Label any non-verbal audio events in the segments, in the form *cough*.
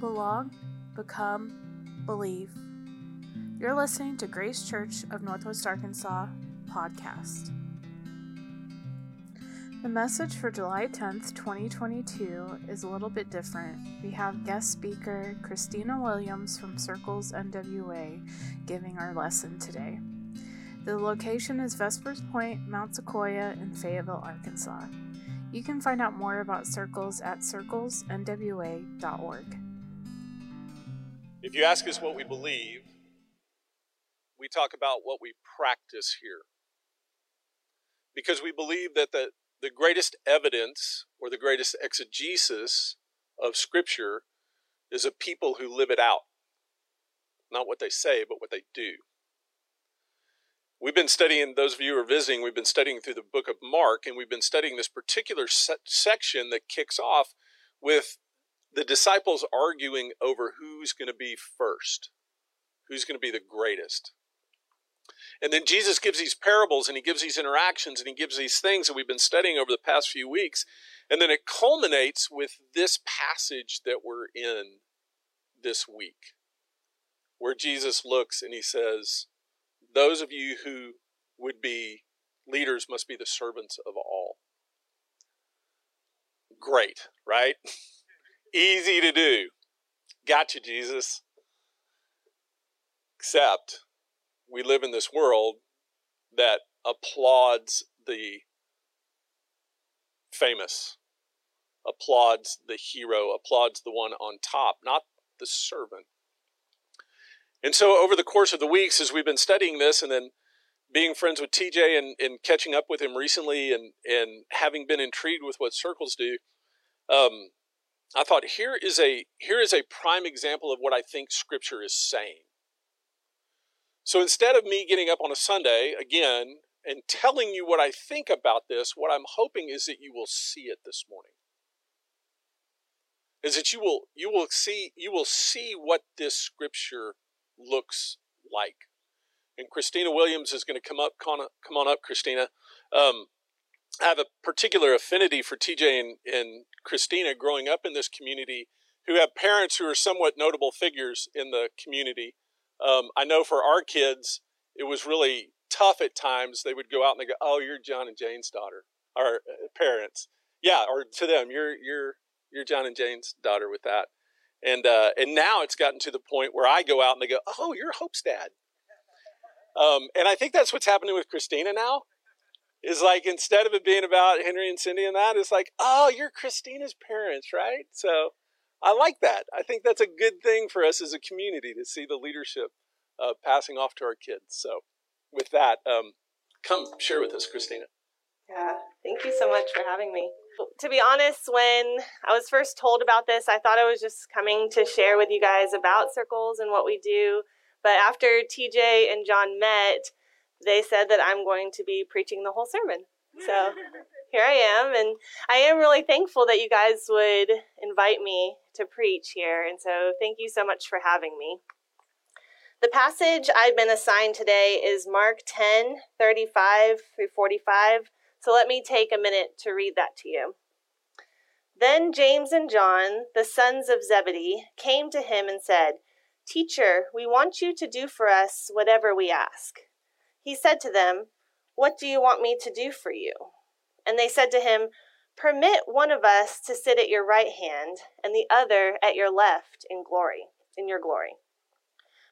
belong, become, believe. You're listening to Grace Church of Northwest Arkansas podcast. The message for July 10th, 2022 is a little bit different. We have guest speaker Christina Williams from Circles NWA giving our lesson today. The location is Vespers Point, Mount Sequoyah in Fayetteville, Arkansas. You can find out more about Circles at circlesnwa.org. If you ask us what we believe, we talk about what we practice here. Because we believe that the the greatest evidence or the greatest exegesis of Scripture is a people who live it out. Not what they say, but what they do. We've been studying, those of you who are visiting, we've been studying through the book of Mark, and we've been studying this particular se- section that kicks off with the disciples arguing over who's going to be first, who's going to be the greatest. And then Jesus gives these parables and he gives these interactions and he gives these things that we've been studying over the past few weeks. And then it culminates with this passage that we're in this week, where Jesus looks and he says, Those of you who would be leaders must be the servants of all. Great, right? *laughs* Easy to do. Gotcha, Jesus. Except we live in this world that applauds the famous, applauds the hero, applauds the one on top, not the servant. And so, over the course of the weeks, as we've been studying this and then being friends with TJ and, and catching up with him recently and, and having been intrigued with what circles do, um, I thought here is a here is a prime example of what I think Scripture is saying. So instead of me getting up on a Sunday again and telling you what I think about this, what I'm hoping is that you will see it this morning. Is that you will you will see you will see what this scripture looks like. And Christina Williams is going to come up come on up, Christina. Um, have a particular affinity for TJ and, and Christina growing up in this community who have parents who are somewhat notable figures in the community. Um, I know for our kids, it was really tough at times. They would go out and they go, "Oh, you're John and Jane's daughter." Our uh, parents, yeah, or to them, you're you're you're John and Jane's daughter with that. And uh, and now it's gotten to the point where I go out and they go, "Oh, you're Hope's dad." Um, and I think that's what's happening with Christina now. Is like instead of it being about Henry and Cindy and that, it's like, "Oh, you're Christina's parents, right?" So I like that. I think that's a good thing for us as a community to see the leadership uh, passing off to our kids. So, with that, um, come share with us, Christina. Yeah, thank you so much for having me. To be honest, when I was first told about this, I thought I was just coming to share with you guys about circles and what we do. But after TJ and John met, they said that I'm going to be preaching the whole sermon. So *laughs* here I am, and I am really thankful that you guys would invite me to preach here. And so thank you so much for having me. The passage I've been assigned today is Mark 10 35 through 45. So let me take a minute to read that to you. Then James and John, the sons of Zebedee, came to him and said, Teacher, we want you to do for us whatever we ask. He said to them, What do you want me to do for you? And they said to him, Permit one of us to sit at your right hand and the other at your left in glory, in your glory.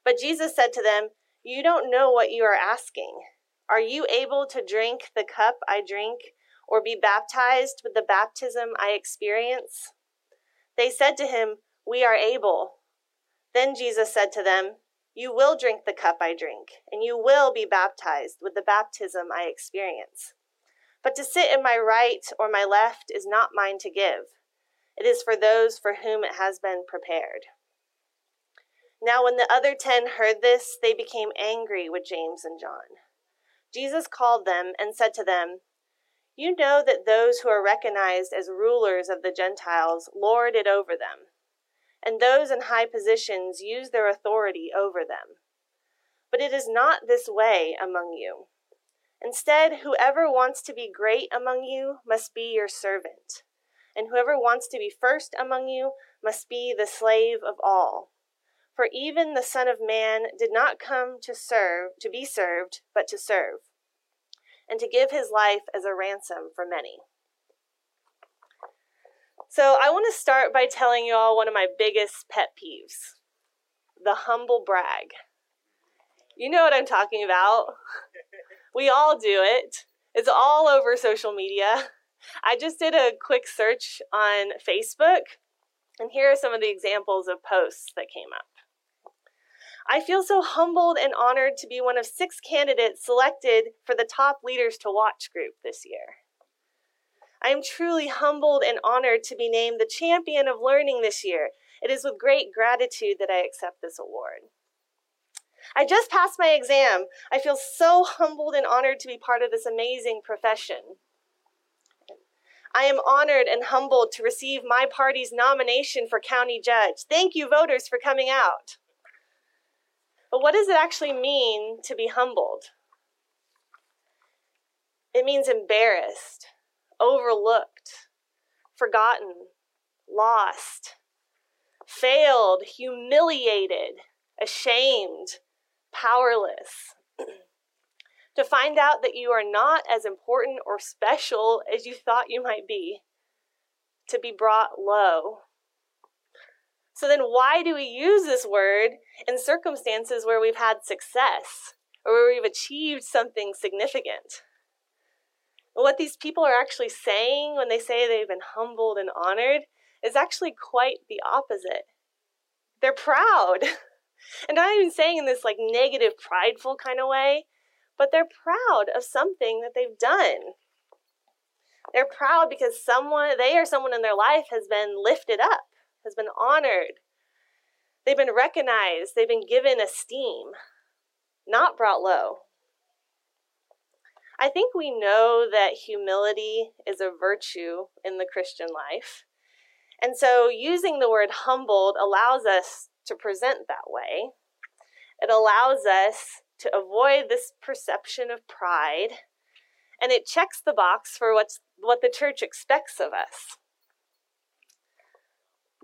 But Jesus said to them, You don't know what you are asking. Are you able to drink the cup I drink, or be baptized with the baptism I experience? They said to him, We are able. Then Jesus said to them, You will drink the cup I drink, and you will be baptized with the baptism I experience. But to sit in my right or my left is not mine to give. It is for those for whom it has been prepared. Now, when the other ten heard this, they became angry with James and John. Jesus called them and said to them, You know that those who are recognized as rulers of the Gentiles lord it over them, and those in high positions use their authority over them. But it is not this way among you. Instead, whoever wants to be great among you must be your servant, and whoever wants to be first among you must be the slave of all. For even the Son of Man did not come to serve, to be served, but to serve, and to give his life as a ransom for many. So I want to start by telling you all one of my biggest pet peeves the humble brag. You know what I'm talking about. *laughs* We all do it. It's all over social media. I just did a quick search on Facebook, and here are some of the examples of posts that came up. I feel so humbled and honored to be one of six candidates selected for the top Leaders to Watch group this year. I am truly humbled and honored to be named the champion of learning this year. It is with great gratitude that I accept this award. I just passed my exam. I feel so humbled and honored to be part of this amazing profession. I am honored and humbled to receive my party's nomination for county judge. Thank you, voters, for coming out. But what does it actually mean to be humbled? It means embarrassed, overlooked, forgotten, lost, failed, humiliated, ashamed, powerless. *clears throat* to find out that you are not as important or special as you thought you might be, to be brought low. So then, why do we use this word in circumstances where we've had success or where we've achieved something significant? What these people are actually saying when they say they've been humbled and honored is actually quite the opposite. They're proud. *laughs* And I'm not even saying in this like negative, prideful kind of way, but they're proud of something that they've done. They're proud because someone, they or someone in their life has been lifted up, has been honored. They've been recognized, they've been given esteem, not brought low. I think we know that humility is a virtue in the Christian life. And so using the word humbled allows us to present that way. It allows us to avoid this perception of pride, and it checks the box for what's, what the church expects of us.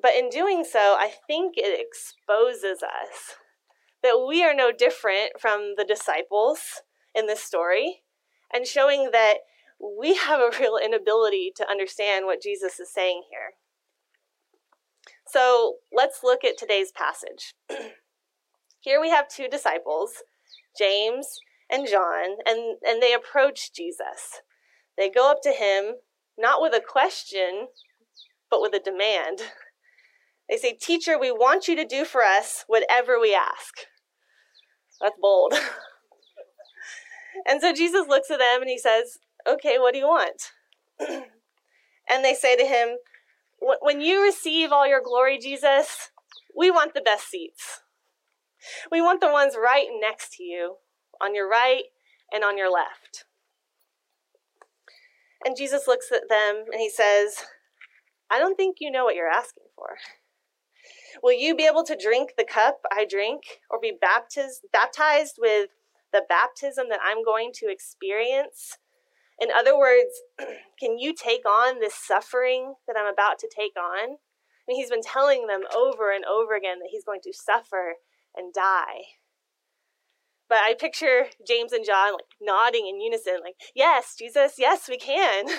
But in doing so, I think it exposes us that we are no different from the disciples in this story, and showing that we have a *laughs* real inability to understand what Jesus is saying here. So let's look at today's passage. *clears throat* Here we have two disciples, James and John, and, and they approach Jesus. They go up to him, not with a question, but with a demand. *laughs* They say, Teacher, we want you to do for us whatever we ask. That's bold. *laughs* and so Jesus looks at them and he says, Okay, what do you want? *clears throat* and they say to him, when you receive all your glory, Jesus, we want the best seats. We want the ones right next to you, on your right and on your left. And Jesus looks at them and he says, I don't think you know what you're asking for. Will you be able to drink the cup I drink or be baptized, baptized with the baptism that I'm going to experience? In other words, *clears throat* can you take on this suffering that I'm about to take on? I mean, he's been telling them over and over again that he's going to suffer and die. But I picture James and John like nodding in unison, like, yes, Jesus, yes, we can. *laughs*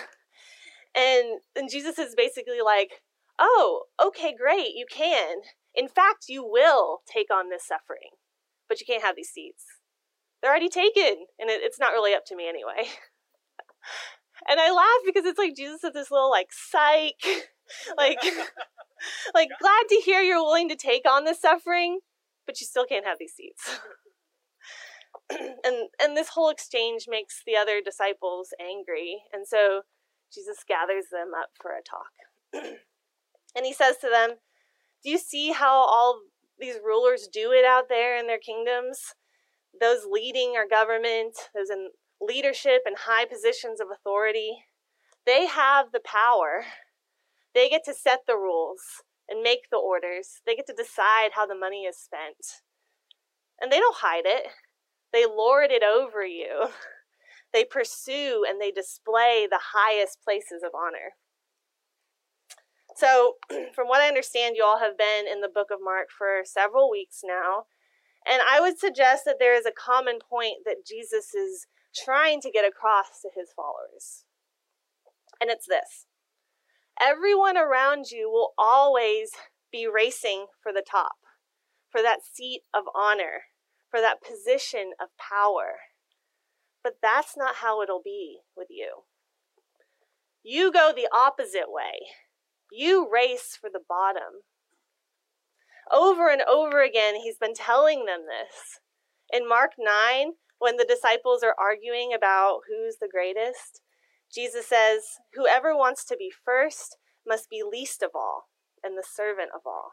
And, and Jesus is basically like, oh, okay, great, you can. In fact, you will take on this suffering, but you can't have these seats. They're already taken, and it, it's not really up to me anyway. *laughs* and I laugh because it's like Jesus is this little like psych, *laughs* like *laughs* like glad to hear you're willing to take on this suffering, but you still can't have these seats. *clears throat* and and this whole exchange makes the other disciples angry, and so Jesus gathers them up for a talk. *clears throat* and he says to them, "Do you see how all these rulers do it out there in their kingdoms? Those leading our government, those in leadership and high positions of authority, they have the power. They get to set the rules and make the orders. They get to decide how the money is spent. And they don't hide it, they lord it over you. *laughs* They pursue and they display the highest places of honor. So, *clears throat* from what I understand, you all have been in the book of Mark for several weeks now. And I would suggest that there is a common point that Jesus is trying to get across to his followers. And it's this everyone around you will always be racing for the top, for that seat of honor, for that position of power. But that's not how it'll be with you. You go the opposite way. You race for the bottom. Over and over again, he's been telling them this. In Mark 9, when the disciples are arguing about who's the greatest, Jesus says, Whoever wants to be first must be least of all and the servant of all.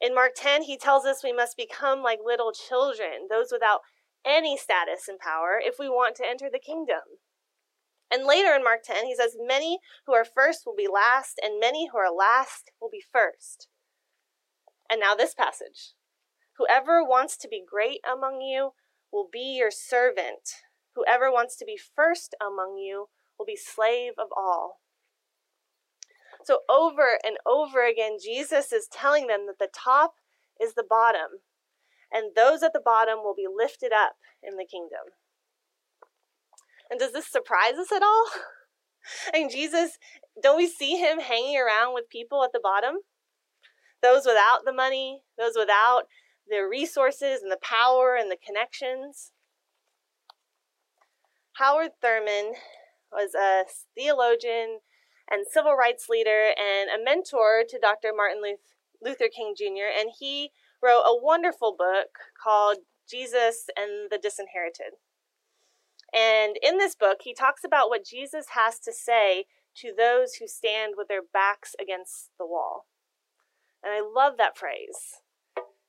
In Mark 10, he tells us we must become like little children, those without any status and power, if we want to enter the kingdom. And later in Mark 10, he says, Many who are first will be last, and many who are last will be first. And now this passage Whoever wants to be great among you will be your servant. Whoever wants to be first among you will be slave of all. So, over and over again, Jesus is telling them that the top is the bottom, and those at the bottom will be lifted up in the kingdom. And does this surprise us at all? *laughs* I mean, Jesus, don't we see him hanging around with people at the bottom? Those without the money, those without the resources and the power and the connections. Howard Thurman was a theologian and civil rights leader and a mentor to Dr. Martin Luther King Jr., and he wrote a wonderful book called Jesus and the Disinherited. And in this book, he talks about what Jesus has to say to those who stand with their backs against the wall. And I love that phrase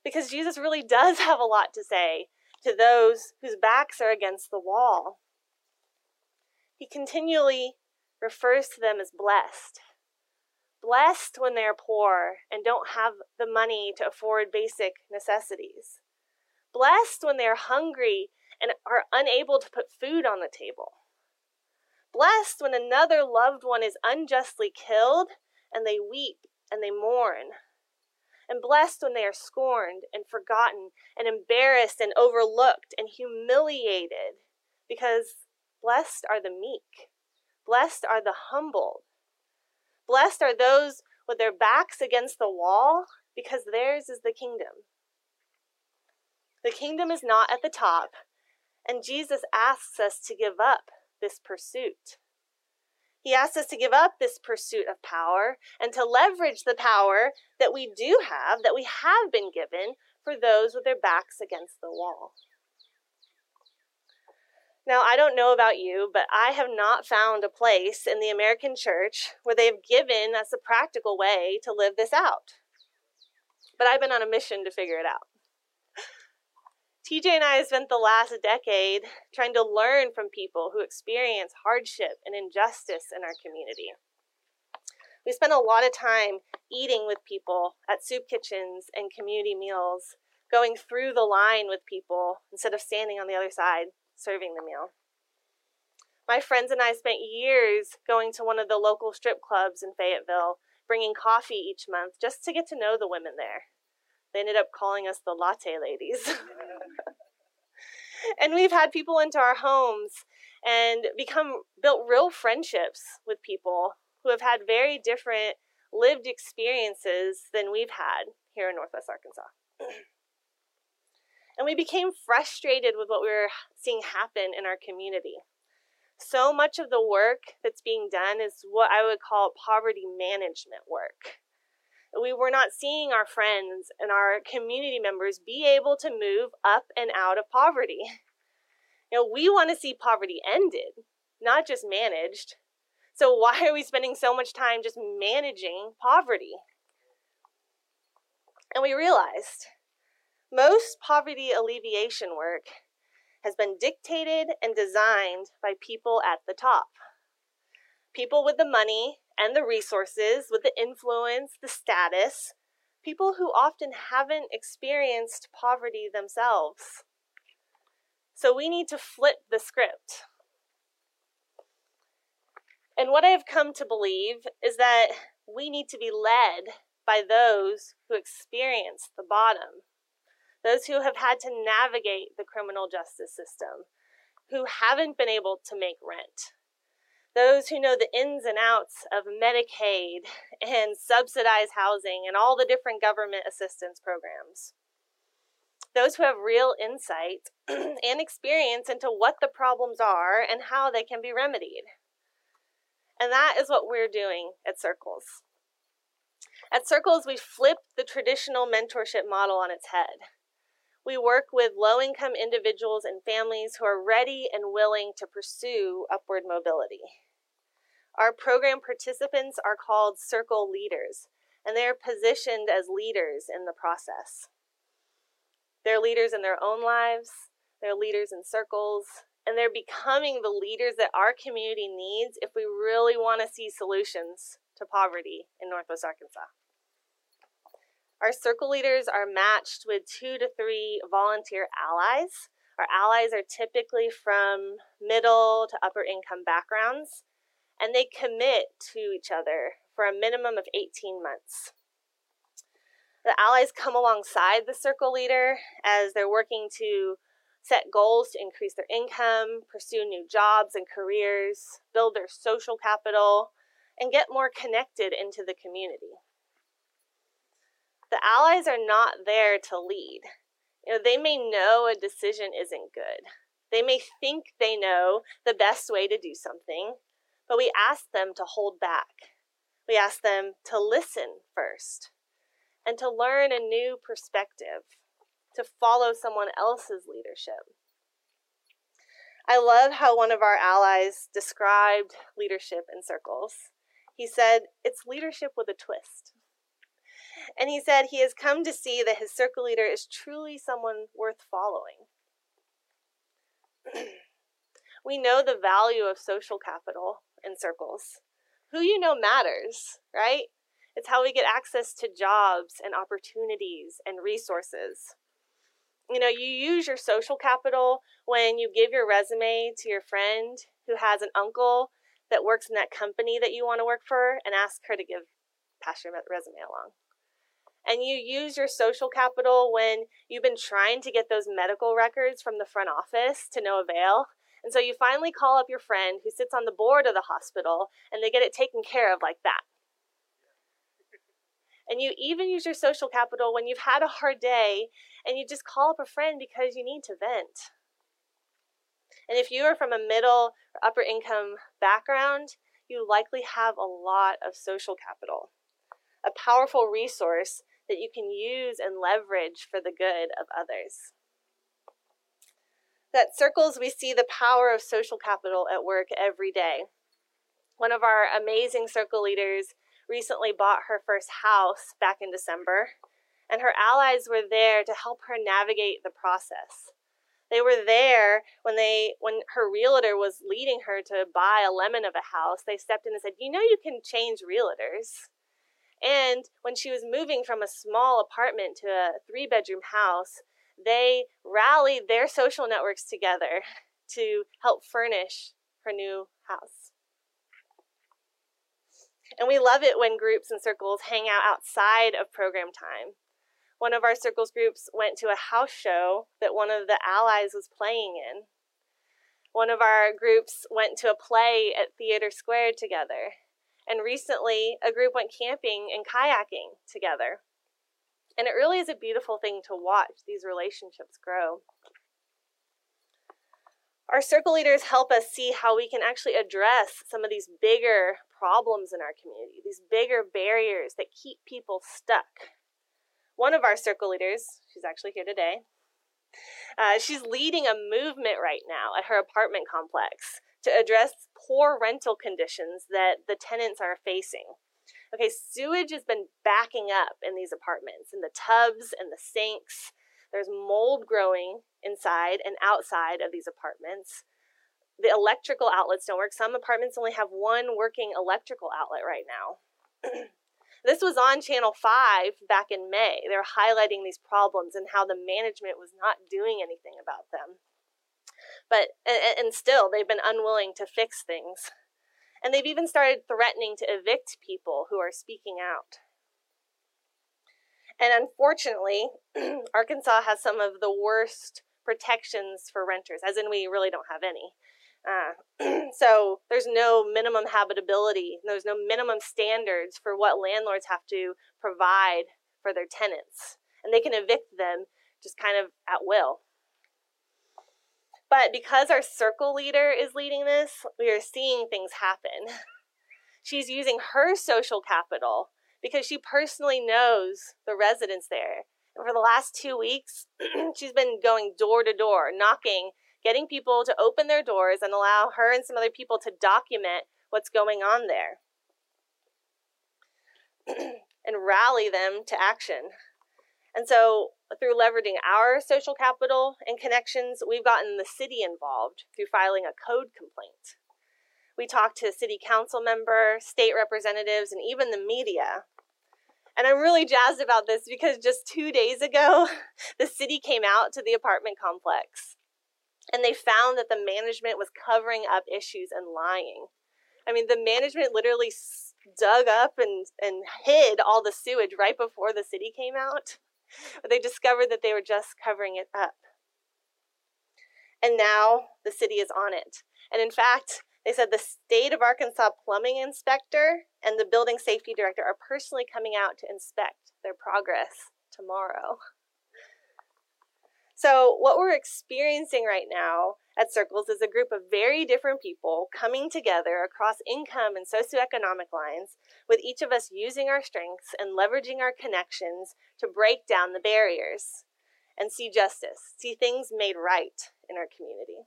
because Jesus really *laughs* does have a lot to say to those whose backs are against the wall. He continually refers to them as blessed. Blessed when they are poor and don't have the money to afford basic necessities. Blessed when they are hungry and are unable to put food on the table. Blessed when another loved one is unjustly killed and they weep and they mourn. And blessed when they are scorned and forgotten and embarrassed and overlooked and humiliated, because blessed are the meek, blessed are the humble, blessed are those with their backs against the wall, because theirs is the kingdom. The kingdom is not at the top, and Jesus asks us to give up this pursuit. He asks us to give up this pursuit of power and to leverage the power that we do have, that we have been given for those with their backs against the wall. Now, I don't know about you, but I have not found a place in the American church where they've given us a practical way to live this out. But I've been on a mission to figure it out. TJ and I have spent the last decade trying to learn from people who experience hardship and injustice in our community. We spent a lot of time eating with people at soup kitchens and community meals, going through the line with people instead of standing on the other side serving the meal. My friends and I spent years going to one of the local strip clubs in Fayetteville, bringing coffee each month just to get to know the women there. They ended up calling us the latte ladies. *laughs* and we've had people into our homes and become built real friendships with people who have had very different lived experiences than we've had here in Northwest Arkansas. and we became frustrated with what we were seeing happen in our community. So much of the work that's being done is what I would call poverty management work we were not seeing our friends and our community members be able to move up and out of poverty. *laughs* You know, we want to see poverty ended, not just managed. So why are we spending so much time just managing poverty? And we realized most poverty alleviation work has been dictated and designed by people at the top. People with the money and the resources, with the influence, the status, people who often haven't experienced poverty themselves. So we need to flip the script. And what I've come to believe is that we need to be led by those who experience the bottom, those who have had to navigate the criminal justice system, who haven't been able to make rent, those who know the ins and outs of Medicaid *laughs* and subsidized housing and all the different government assistance programs. Those who have real insight *clears throat* and experience into what the problems are and how they can be remedied. And that is what we're doing at Circles. At Circles, we flip the traditional mentorship model on its head. We work with low income individuals and families who are ready and willing to pursue upward mobility. Our program participants are called circle leaders, and they are positioned as leaders in the process. They're leaders in their own lives, they're leaders in circles, and they're becoming the leaders that our community needs if we really want to see solutions to poverty in Northwest Arkansas. Our circle leaders are matched with two to three volunteer allies. Our allies are typically from middle to upper income backgrounds, and they commit to each other for a minimum of 18 months. The allies come alongside the circle leader as they're working to set goals to increase their income, pursue new jobs and careers, build their social capital, and get more connected into the community. The allies are not there to lead. You know, they may know a decision isn't good. They may think they know the best way to do something, but we ask them to hold back. We ask them to listen first and to learn a new perspective, to follow someone else's leadership. I love how one of our allies described leadership in circles. He said, It's leadership with a twist. And he said he has come to see that his circle leader is truly someone worth following. *clears throat* we know the value of social capital in circles. Who you know matters, right? It's how we get access to jobs and opportunities and resources. You know, you use your social capital when you give your resume to your friend who has an uncle that works in that company that you want to work for and ask her to give pass your resume along and you use your social capital when you've been trying to get those medical records from the front office to no avail. And so you finally call up your friend who sits on the board of the hospital and they get it taken care of like that. *laughs* And you even use your social capital when you've had a hard day and you just call up a friend because you need to vent. And if you are from a middle or upper income background, you likely have a lot of social capital, a powerful resource that you can use and leverage for the good of others. At Circles, we see the power of social capital at work every day. One of our amazing circle leaders recently bought her first house back in December, and her allies were there to help her navigate the process. They were there when they when her realtor was leading her to buy a lemon of a house. They stepped in and said, "You know you can change realtors." And when she was moving from a small apartment to a three bedroom house, they rallied their social networks together *laughs* to help furnish her new house. And we love it when groups and circles hang out outside of program time. One of our circles groups went to a house show that one of the allies was playing in. One of our groups went to a play at TheatreSquared together. And recently, a group went camping and kayaking together. And it really is a beautiful thing to watch these relationships grow. Our circle leaders help us see how we can actually address some of these bigger problems in our community, these bigger barriers that keep people stuck. One of our circle leaders, she's actually here today, uh, she's leading a movement right now at her apartment complex to address poor rental conditions that the tenants are facing. Okay, sewage has been backing up in these apartments, in the tubs and the sinks. There's mold growing inside and outside of these apartments. The electrical outlets don't work. Some apartments only have one working electrical outlet right now. *clears throat* this was on Channel 5 back in May. They were highlighting these problems and how the management was not doing anything about them but and, and still they've been unwilling to fix things And they've even started threatening to evict people who are speaking out. And unfortunately, *clears throat* Arkansas has some of the worst protections for renters, as in, we really don't have any. Uh, *clears throat* so there's no minimum habitability, there's no minimum standards for what landlords have to provide for their tenants. And they can evict them just kind of at will. But because our circle leader is leading this, we are seeing things happen. *laughs* She's using her social capital because she personally knows the residents there. And for the last two weeks, *clears throat* she's been going door to door, knocking, getting people to open their doors and allow her and some other people to document what's going on there *clears throat* and rally them to action. And so, through leveraging our social capital and connections, we've gotten the city involved through filing a code complaint. We talked to city council member, state representatives, and even the media. And I'm really jazzed about this because just two days ago, *laughs* the city came out to the apartment complex and they found that the management was covering up issues and lying. I mean, the management literally dug up and, and hid all the sewage right before the city came out. But they discovered that they were just covering it up. And now the city is on it. And in fact, they said the state of Arkansas plumbing inspector and the building safety director are personally coming out to inspect their progress tomorrow. So, what we're experiencing right now at Circles is a group of very different people coming together across income and socioeconomic lines, with each of us using our strengths and leveraging our connections to break down the barriers and see justice, see things made right in our community.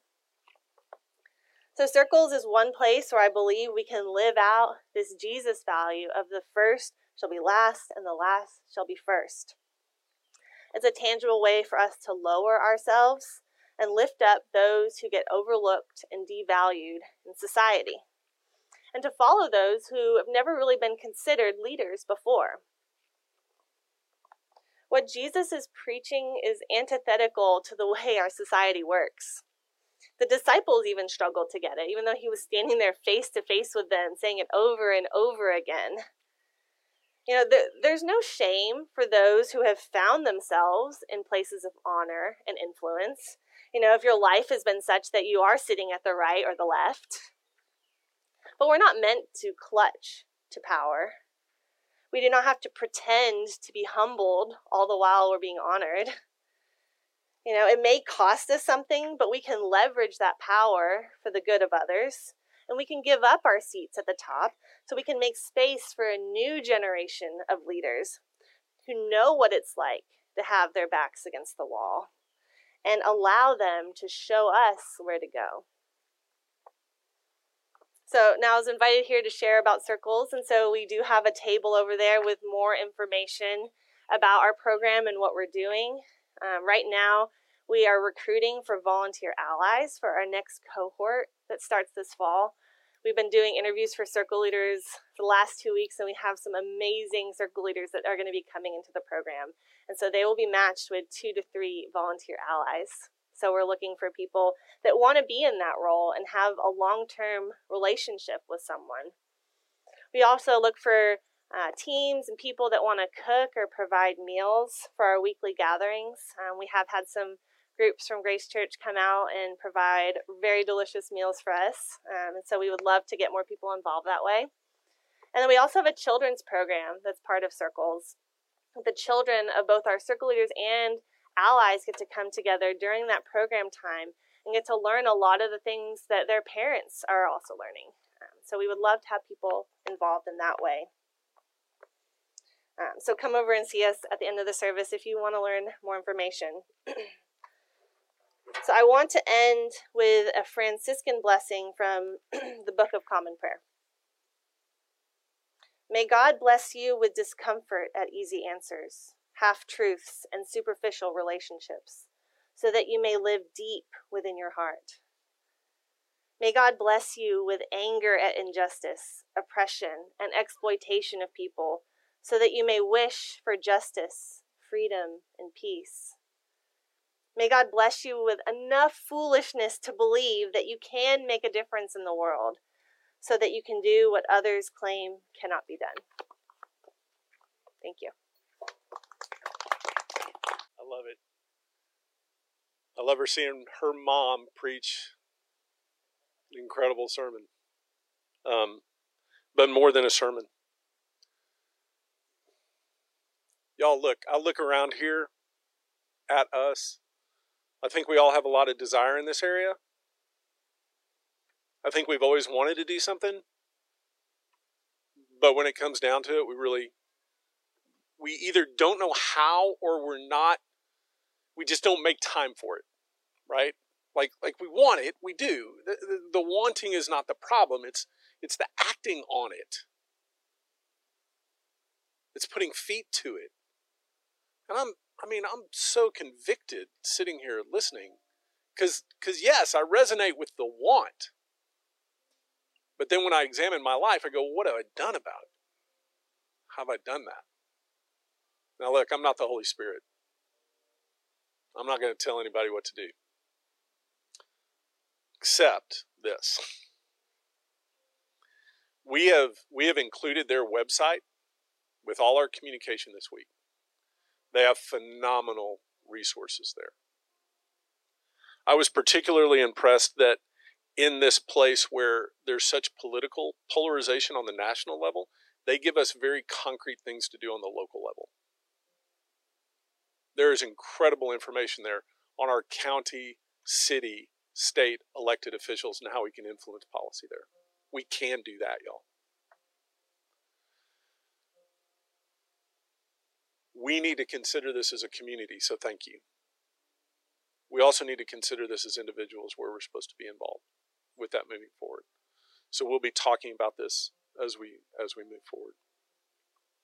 So, Circles is one place where I believe we can live out this Jesus value of the first shall be last and the last shall be first. It's a tangible way for us to lower ourselves and lift up those who get overlooked and devalued in society, and to follow those who have never really been considered leaders before. What Jesus is preaching is antithetical to the way our society works. The disciples even struggled to get it, even though he was standing there face to face with them, saying it over and over again. You know, the, there's no shame for those who have found themselves in places of honor and influence. You know, if your life has been such that you are sitting at the right or the left. But we're not meant to clutch to power. We do not have to pretend to be humbled all the while we're being honored. You know, it may cost us something, but we can leverage that power for the good of others and we can give up our seats at the top so we can make space for a new generation of leaders who know what it's like to have their backs against the wall and allow them to show us where to go. So now I was invited here to share about circles, and so we do have a table over there with more information about our program and what we're doing. Um, right now, we are recruiting for volunteer allies for our next cohort that starts this fall. We've been doing interviews for circle leaders the last two weeks, and we have some amazing circle leaders that are going to be coming into the program. And so they will be matched with two to three volunteer allies. So we're looking for people that want to be in that role and have a long term relationship with someone. We also look for uh, teams and people that want to cook or provide meals for our weekly gatherings. Um, we have had some groups from Grace Church come out and provide very delicious meals for us. Um, and so we would love to get more people involved that way. And then we also have a children's program that's part of Circles. The children of both our circle leaders and allies get to come together during that program time and get to learn a lot of the things that their parents are also learning. Um, so we would love to have people involved in that way. Um, so come over and see us at the end of the service if you want to learn more information. *clears throat* So I want to end with a Franciscan blessing from *clears throat* the Book of Common Prayer. May God bless you with discomfort at easy answers, half truths, and superficial relationships, so that you may live deep within your heart. May God bless you with anger at injustice, oppression, and exploitation of people, so that you may wish for justice, freedom, and peace. May God bless you with enough foolishness to believe that you can make a difference in the world so that you can do what others claim cannot be done. Thank you. I love it. I love her seeing her mom preach an incredible sermon. Um, but more than a sermon. Y'all look, I look around here at us. I think we all have a lot of desire in this area. I think we've always wanted to do something. But when it comes down to it, we really we either don't know how or we're not we just don't make time for it. Right? Like like we want it, we do. The, the, the wanting is not the problem. It's it's the acting on it. It's putting feet to it. And I'm I mean, I'm so convicted sitting here listening cuz cuz yes, I resonate with the want. But then when I examine my life, I go, what have I done about it? How have I done that? Now look, I'm not the Holy Spirit. I'm not going to tell anybody what to do. Except this. We have we have included their website with all our communication this week. They have phenomenal resources there. I was particularly impressed that in this place where there's such political polarization on the national level, they give us very concrete things to do on the local level. There is incredible information there on our county, city, state elected officials and how we can influence policy there. We can do that, y'all. We need to consider this as a community, so thank you. We also need to consider this as individuals where we're supposed to be involved with that moving forward. So we'll be talking about this as we as we move forward.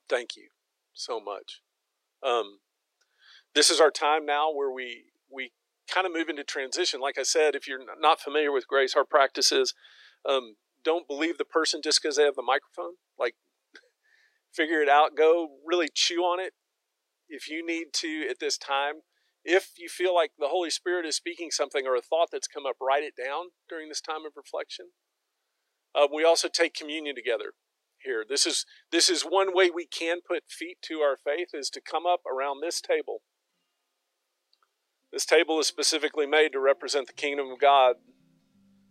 Thank you so much. Um, this is our time now where we we kind of move into transition. Like I said, if you're not familiar with Grace, our practices, um, don't believe the person just because they have the microphone. Like, *laughs* figure it out. Go really chew on it. If you need to at this time, if you feel like the Holy Spirit is speaking something or a thought that's come up, write it down during this time of reflection. Uh, we also take communion together here. This is this is one way we can put feet to our faith is to come up around this table. This table is specifically made to represent the kingdom of God,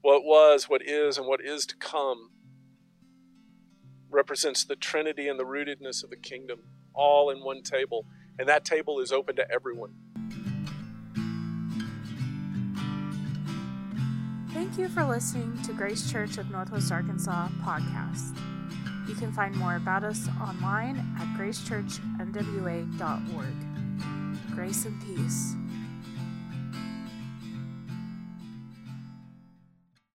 what was, what is, and what is to come. Represents the Trinity and the rootedness of the kingdom, all in one table. And that table is open to everyone. Thank you for listening to Grace Church of Northwest Arkansas podcast. You can find more about us online at gracechurchnwa.org. Grace and peace.